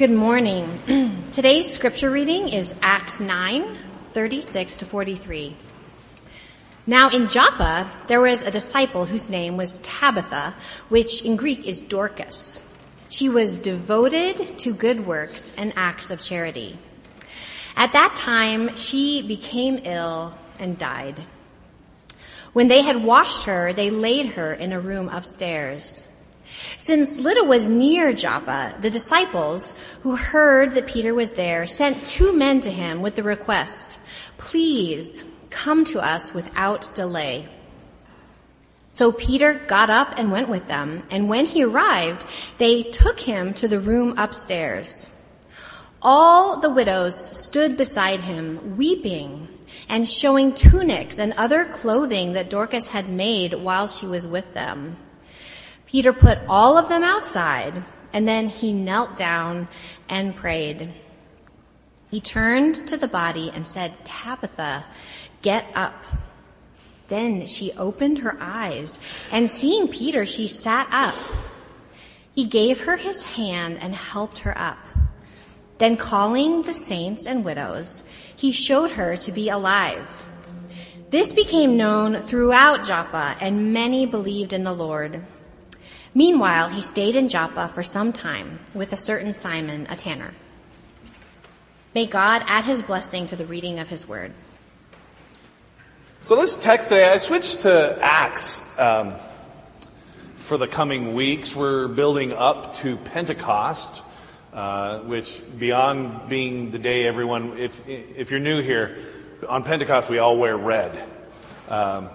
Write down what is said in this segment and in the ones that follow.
Good morning. Today's scripture reading is Acts 9, 36 to 43. Now in Joppa, there was a disciple whose name was Tabitha, which in Greek is Dorcas. She was devoted to good works and acts of charity. At that time, she became ill and died. When they had washed her, they laid her in a room upstairs. Since Lydda was near Joppa, the disciples who heard that Peter was there sent two men to him with the request, please come to us without delay. So Peter got up and went with them, and when he arrived, they took him to the room upstairs. All the widows stood beside him, weeping and showing tunics and other clothing that Dorcas had made while she was with them. Peter put all of them outside, and then he knelt down and prayed. He turned to the body and said, Tabitha, get up. Then she opened her eyes, and seeing Peter, she sat up. He gave her his hand and helped her up. Then calling the saints and widows, he showed her to be alive. This became known throughout Joppa, and many believed in the Lord. Meanwhile, he stayed in Joppa for some time with a certain Simon, a tanner. May God add his blessing to the reading of his word. So this text today, I switched to Acts um, for the coming weeks. We're building up to Pentecost, uh, which beyond being the day everyone, if if you're new here, on Pentecost we all wear red. Um,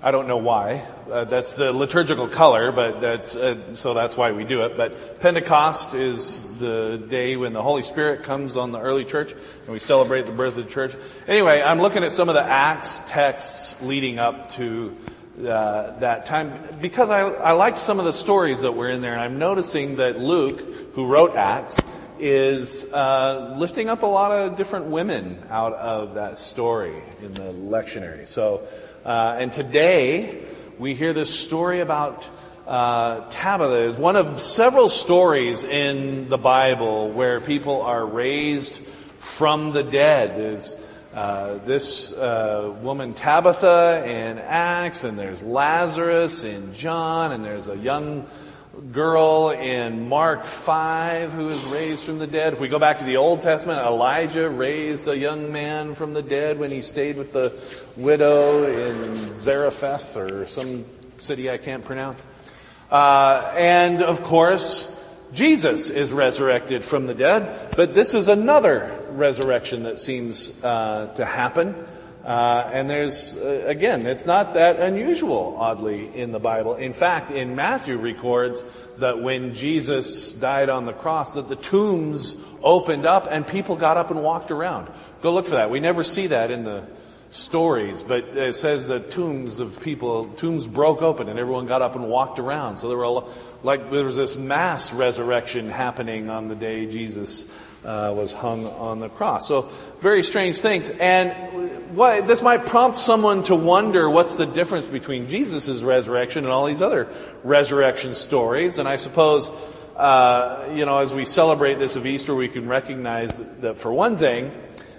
I don't know why. Uh, that's the liturgical color, but that's uh, so that's why we do it. But Pentecost is the day when the Holy Spirit comes on the early church, and we celebrate the birth of the church. Anyway, I'm looking at some of the Acts texts leading up to uh, that time because I, I liked some of the stories that were in there, and I'm noticing that Luke, who wrote Acts, is uh, lifting up a lot of different women out of that story in the lectionary. So. Uh, and today, we hear this story about uh, Tabitha is one of several stories in the Bible where people are raised from the dead. There's uh, this uh, woman Tabitha in Acts, and there's Lazarus in John, and there's a young girl in Mark 5 who is raised from the dead. If we go back to the Old Testament, Elijah raised a young man from the dead when he stayed with the widow in Zarephath or some city I can't pronounce. Uh, and of course, Jesus is resurrected from the dead, but this is another resurrection that seems uh, to happen. Uh, and there's, uh, again, it's not that unusual, oddly, in the Bible. In fact, in Matthew records that when Jesus died on the cross, that the tombs opened up and people got up and walked around. Go look for that. We never see that in the stories, but it says that tombs of people, tombs broke open and everyone got up and walked around. So there were, like, there was this mass resurrection happening on the day Jesus uh, was hung on the cross. So very strange things. And this might prompt someone to wonder what's the difference between Jesus' resurrection and all these other resurrection stories. And I suppose, uh, you know, as we celebrate this of Easter, we can recognize that for one thing,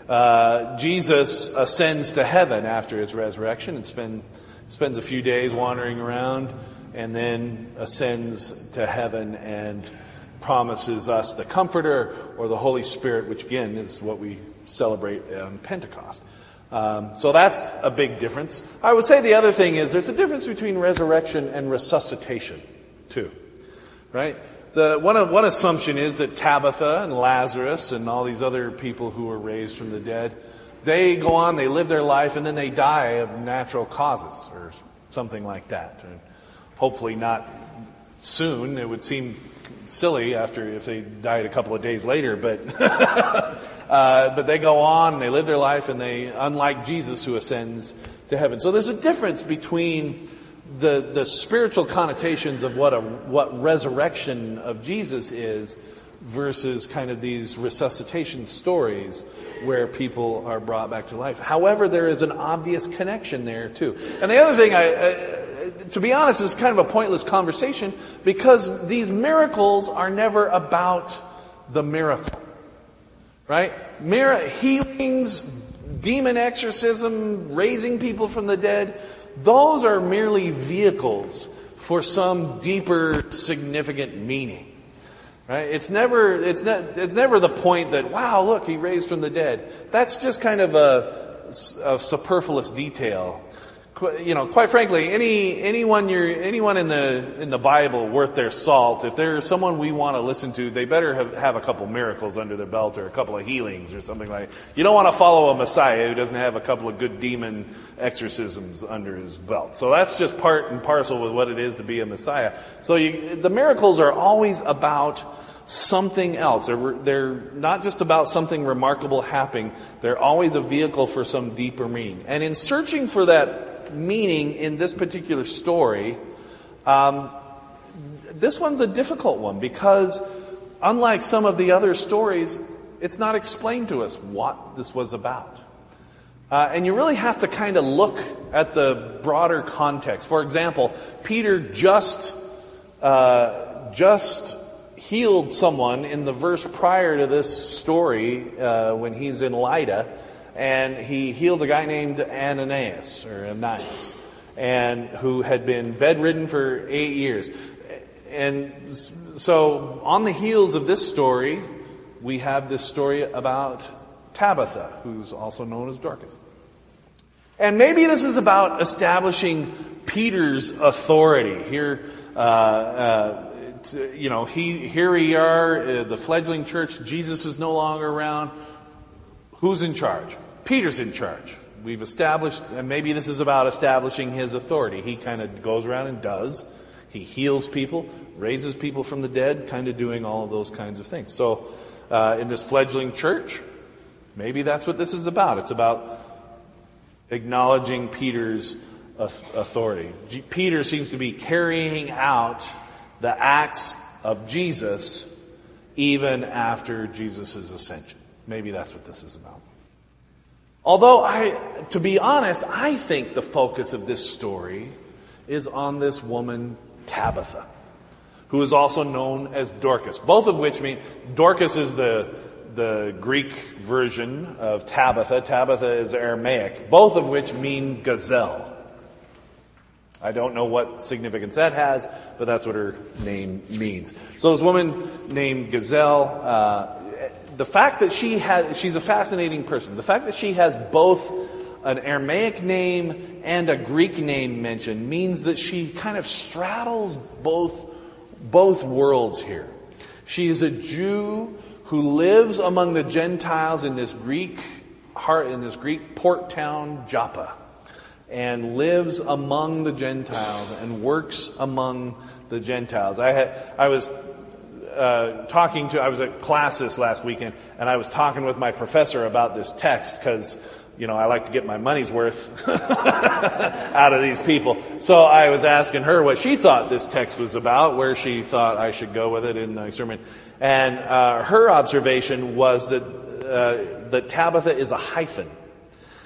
uh, Jesus ascends to heaven after his resurrection and spend, spends a few days wandering around and then ascends to heaven and promises us the Comforter or the Holy Spirit, which again is what we celebrate on Pentecost. Um, so that's a big difference. I would say the other thing is there's a difference between resurrection and resuscitation, too. Right? The, one, one assumption is that Tabitha and Lazarus and all these other people who were raised from the dead, they go on, they live their life, and then they die of natural causes or something like that. And hopefully not soon. It would seem silly after if they died a couple of days later, but uh, but they go on, they live their life, and they unlike Jesus who ascends to heaven. So there's a difference between the the spiritual connotations of what a what resurrection of Jesus is versus kind of these resuscitation stories where people are brought back to life. However, there is an obvious connection there too. And the other thing I, I to be honest, it's kind of a pointless conversation because these miracles are never about the miracle. Right? Mir- healings, demon exorcism, raising people from the dead, those are merely vehicles for some deeper, significant meaning. Right? It's never, it's, ne- it's never the point that, wow, look, he raised from the dead. That's just kind of a, a superfluous detail you know, quite frankly, any anyone you're anyone in the in the Bible worth their salt, if there's someone we want to listen to, they better have, have a couple miracles under their belt or a couple of healings or something like. That. You don't want to follow a Messiah who doesn't have a couple of good demon exorcisms under his belt. So that's just part and parcel with what it is to be a Messiah. So you, the miracles are always about something else. They're, they're not just about something remarkable happening. They're always a vehicle for some deeper meaning. And in searching for that meaning in this particular story, um, this one's a difficult one because, unlike some of the other stories, it's not explained to us what this was about. Uh, and you really have to kind of look at the broader context. For example, Peter just uh, just healed someone in the verse prior to this story uh, when he's in Lydda and he healed a guy named Ananias or Ananias, and who had been bedridden for eight years. And so, on the heels of this story, we have this story about Tabitha, who's also known as Dorcas. And maybe this is about establishing Peter's authority. Here, uh, uh, you know, he, here we are, uh, the fledgling church. Jesus is no longer around. Who's in charge? Peter's in charge. We've established, and maybe this is about establishing his authority. He kind of goes around and does. He heals people, raises people from the dead, kind of doing all of those kinds of things. So, uh, in this fledgling church, maybe that's what this is about. It's about acknowledging Peter's authority. Peter seems to be carrying out the acts of Jesus even after Jesus' ascension. Maybe that's what this is about. Although I, to be honest, I think the focus of this story is on this woman, Tabitha, who is also known as Dorcas, both of which mean, Dorcas is the, the Greek version of Tabitha. Tabitha is Aramaic, both of which mean gazelle. I don't know what significance that has, but that's what her name means. So this woman named Gazelle, uh, the fact that she has, she's a fascinating person. The fact that she has both an Aramaic name and a Greek name mentioned means that she kind of straddles both, both worlds here. She is a Jew who lives among the Gentiles in this Greek heart, in this Greek port town, Joppa, and lives among the Gentiles and works among the Gentiles. I had, I was uh, talking to, I was at classes last weekend, and I was talking with my professor about this text because, you know, I like to get my money's worth out of these people. So I was asking her what she thought this text was about, where she thought I should go with it in the sermon. And uh, her observation was that, uh, that Tabitha is a hyphen.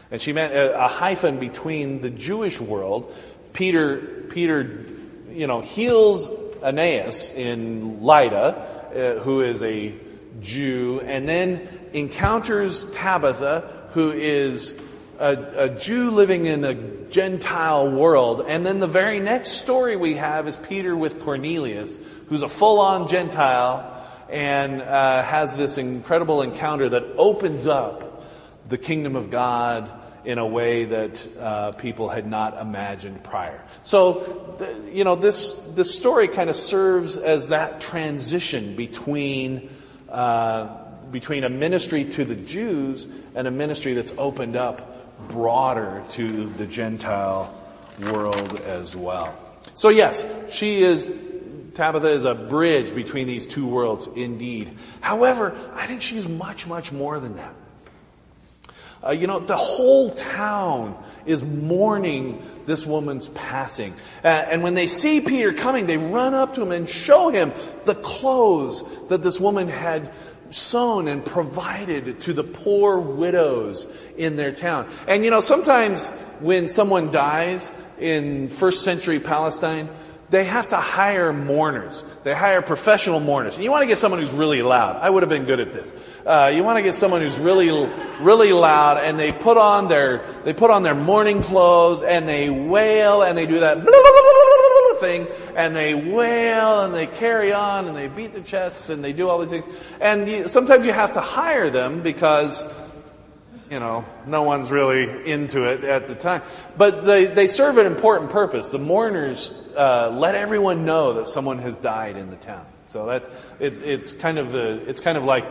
And she meant a, a hyphen between the Jewish world. Peter, Peter, you know, heals Aeneas in Lydda, uh, who is a Jew, and then encounters Tabitha, who is a, a, Jew living in a Gentile world. And then the very next story we have is Peter with Cornelius, who's a full on Gentile and uh, has this incredible encounter that opens up the kingdom of God in a way that uh, people had not imagined prior. So, the, you know, this, this story kind of serves as that transition between, uh, between a ministry to the Jews and a ministry that's opened up broader to the Gentile world as well. So, yes, she is Tabitha is a bridge between these two worlds, indeed. However, I think she's much, much more than that. Uh, you know, the whole town is mourning this woman's passing. Uh, and when they see Peter coming, they run up to him and show him the clothes that this woman had sewn and provided to the poor widows in their town. And you know, sometimes when someone dies in first century Palestine, they have to hire mourners. They hire professional mourners. And you want to get someone who's really loud. I would have been good at this. Uh, you want to get someone who's really, really loud, and they put on their they put on their mourning clothes, and they wail, and they do that thing, and they wail, and they carry on, and they beat their chests, and they do all these things. And you, sometimes you have to hire them because you know, no one's really into it at the time. But they, they serve an important purpose. The mourners uh, let everyone know that someone has died in the town. So that's it's it's kind of a, it's kind of like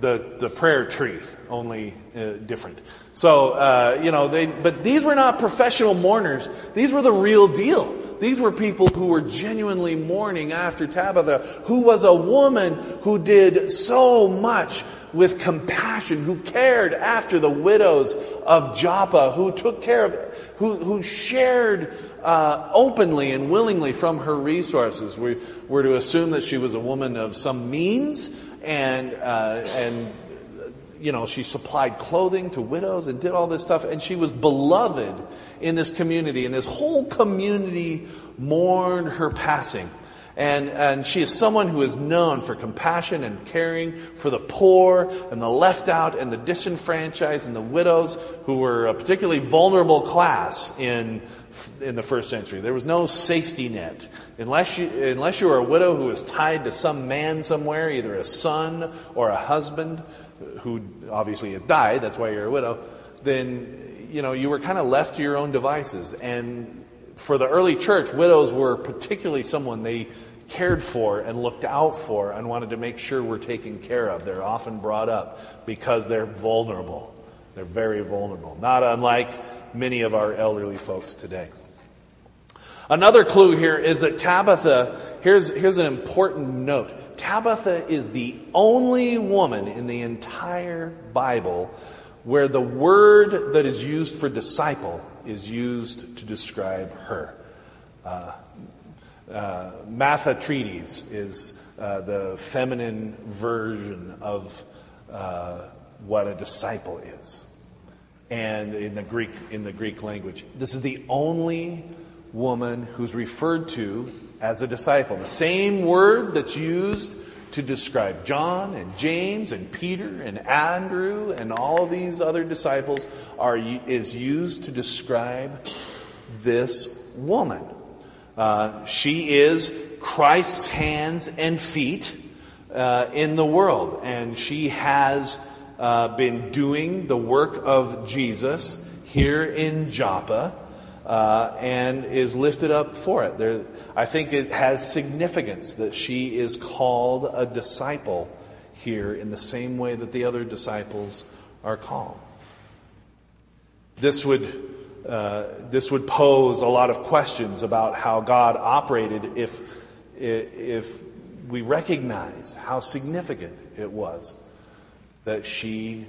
the the prayer tree, only uh, different. So uh, you know they but these were not professional mourners. These were the real deal. These were people who were genuinely mourning after Tabitha, who was a woman who did so much with compassion, who cared after the widows of Joppa, who took care of, who, who shared uh, openly and willingly from her resources. We were to assume that she was a woman of some means and, uh, and you know, she supplied clothing to widows and did all this stuff, and she was beloved in this community, and this whole community mourned her passing. And, and she is someone who is known for compassion and caring for the poor and the left out and the disenfranchised and the widows who were a particularly vulnerable class in, in the first century. There was no safety net. Unless you, unless you were a widow who was tied to some man somewhere, either a son or a husband who obviously has died, that's why you're a widow, then, you know, you were kind of left to your own devices. And for the early church, widows were particularly someone they cared for and looked out for and wanted to make sure were taken care of. They're often brought up because they're vulnerable. They're very vulnerable, not unlike many of our elderly folks today. Another clue here is that Tabitha, here's, here's an important note. Tabitha is the only woman in the entire Bible where the word that is used for disciple is used to describe her. Uh, uh, is uh, the feminine version of uh, what a disciple is. And in the Greek in the Greek language, this is the only woman who's referred to as a disciple. The same word that's used to describe John and James and Peter and Andrew and all these other disciples are, is used to describe this woman. Uh, she is Christ's hands and feet uh, in the world, and she has uh, been doing the work of Jesus here in Joppa. Uh, and is lifted up for it. There, I think it has significance that she is called a disciple here in the same way that the other disciples are called. This would uh, this would pose a lot of questions about how God operated if, if we recognize how significant it was that she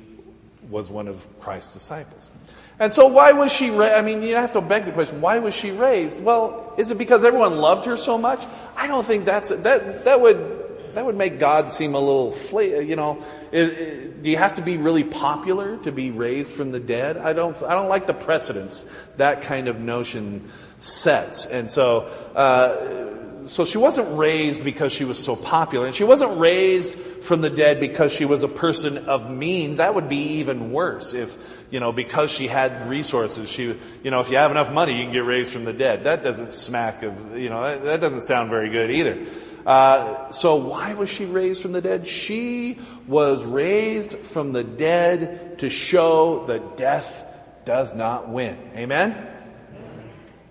was one of Christ's disciples. And so, why was she raised? I mean, you have to beg the question: Why was she raised? Well, is it because everyone loved her so much? I don't think that's that. That would that would make God seem a little, fla- you know. It, it, do you have to be really popular to be raised from the dead? I don't. I don't like the precedence that kind of notion sets. And so, uh, so she wasn't raised because she was so popular, and she wasn't raised from the dead because she was a person of means. That would be even worse if, you know, because she had resources. She, you know, if you have enough money, you can get raised from the dead. That doesn't smack of, you know, that, that doesn't sound very good either. Uh, so, why was she raised from the dead? She was raised from the dead to show that death does not win. Amen?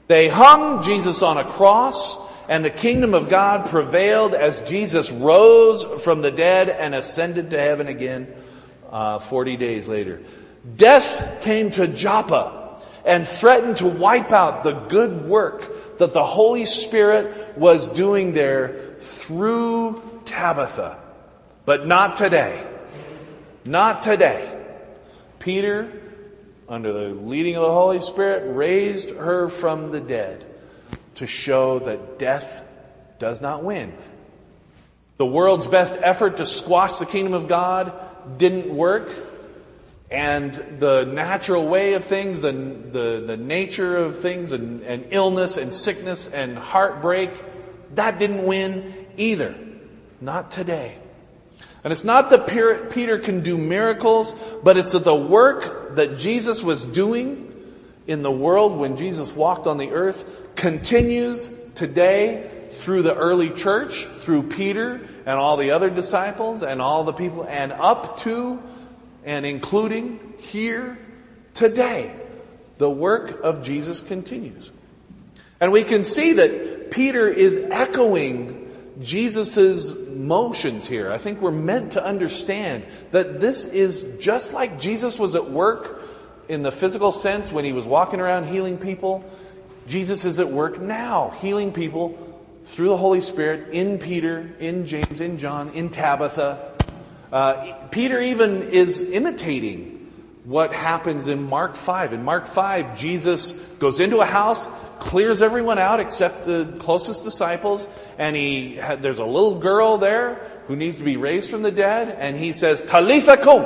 They hung Jesus on a cross, and the kingdom of God prevailed as Jesus rose from the dead and ascended to heaven again uh, 40 days later. Death came to Joppa and threatened to wipe out the good work that the Holy Spirit was doing there through Tabitha. But not today. Not today. Peter, under the leading of the Holy Spirit, raised her from the dead to show that death does not win. The world's best effort to squash the kingdom of God didn't work. And the natural way of things, the, the, the nature of things, and, and illness and sickness and heartbreak that didn't win either. Not today. And it's not that Peter can do miracles, but it's that the work that Jesus was doing in the world when Jesus walked on the earth continues today through the early church, through Peter and all the other disciples and all the people, and up to and including here today. The work of Jesus continues. And we can see that Peter is echoing Jesus' motions here. I think we're meant to understand that this is just like Jesus was at work in the physical sense when he was walking around healing people. Jesus is at work now, healing people through the Holy Spirit in Peter, in James, in John, in Tabitha. Uh, Peter even is imitating what happens in Mark 5. In Mark 5, Jesus goes into a house, clears everyone out except the closest disciples, and he there's a little girl there who needs to be raised from the dead, and he says, Talitha kum,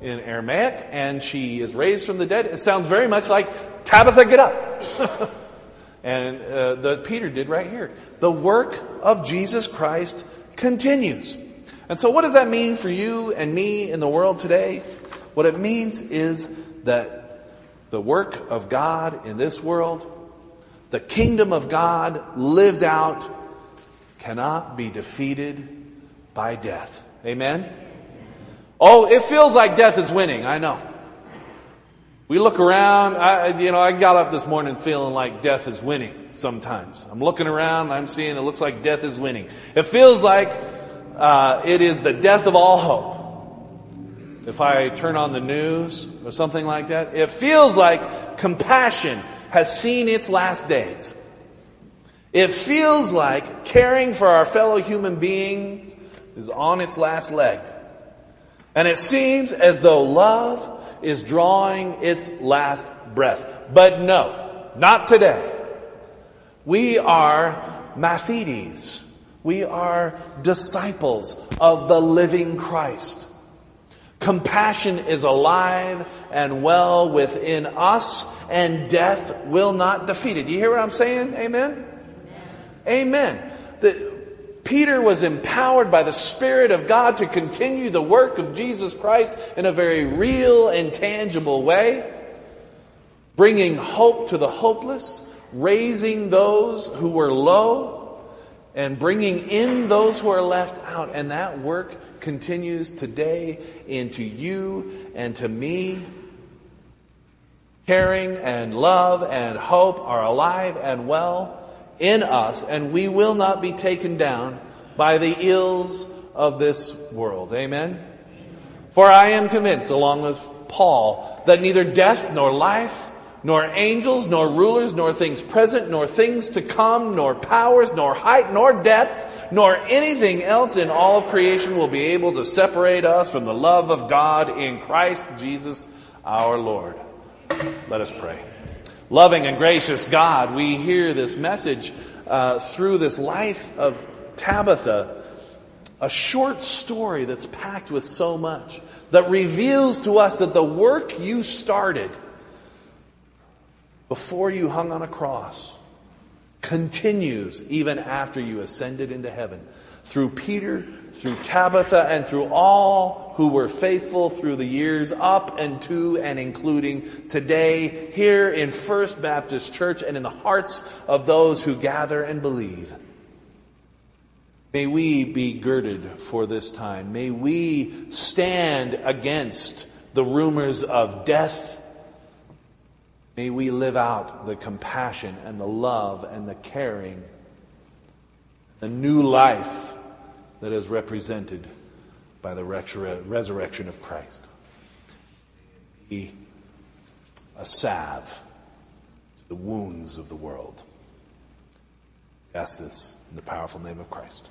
in Aramaic, and she is raised from the dead. It sounds very much like Tabitha, get up. and uh, the Peter did right here. The work of Jesus Christ continues. And so, what does that mean for you and me in the world today? What it means is that the work of God in this world, the kingdom of God lived out, cannot be defeated by death. Amen? Oh, it feels like death is winning, I know. We look around, I, you know, I got up this morning feeling like death is winning sometimes. I'm looking around, I'm seeing it looks like death is winning. It feels like uh, it is the death of all hope if I turn on the news or something like that, it feels like compassion has seen its last days. It feels like caring for our fellow human beings is on its last leg. And it seems as though love is drawing its last breath. But no, not today. We are Mathetes. We are disciples of the living Christ. Compassion is alive and well within us, and death will not defeat it. You hear what I'm saying? Amen? Amen. Amen. The, Peter was empowered by the Spirit of God to continue the work of Jesus Christ in a very real and tangible way, bringing hope to the hopeless, raising those who were low, and bringing in those who are left out. And that work continues today into you and to me. Caring and love and hope are alive and well in us, and we will not be taken down by the ills of this world. Amen? For I am convinced, along with Paul, that neither death nor life, nor angels, nor rulers, nor things present, nor things to come, nor powers, nor height, nor depth, nor anything else in all of creation will be able to separate us from the love of God in Christ Jesus our Lord. Let us pray. Loving and gracious God, we hear this message uh, through this life of Tabitha, a short story that's packed with so much that reveals to us that the work you started before you hung on a cross continues even after you ascended into heaven. Through Peter, through Tabitha, and through all who were faithful through the years, up and to and including today, here in First Baptist Church and in the hearts of those who gather and believe. May we be girded for this time. May we stand against the rumors of death May we live out the compassion and the love and the caring, the new life that is represented by the resurrection of Christ. Be a salve to the wounds of the world. ask this in the powerful name of Christ.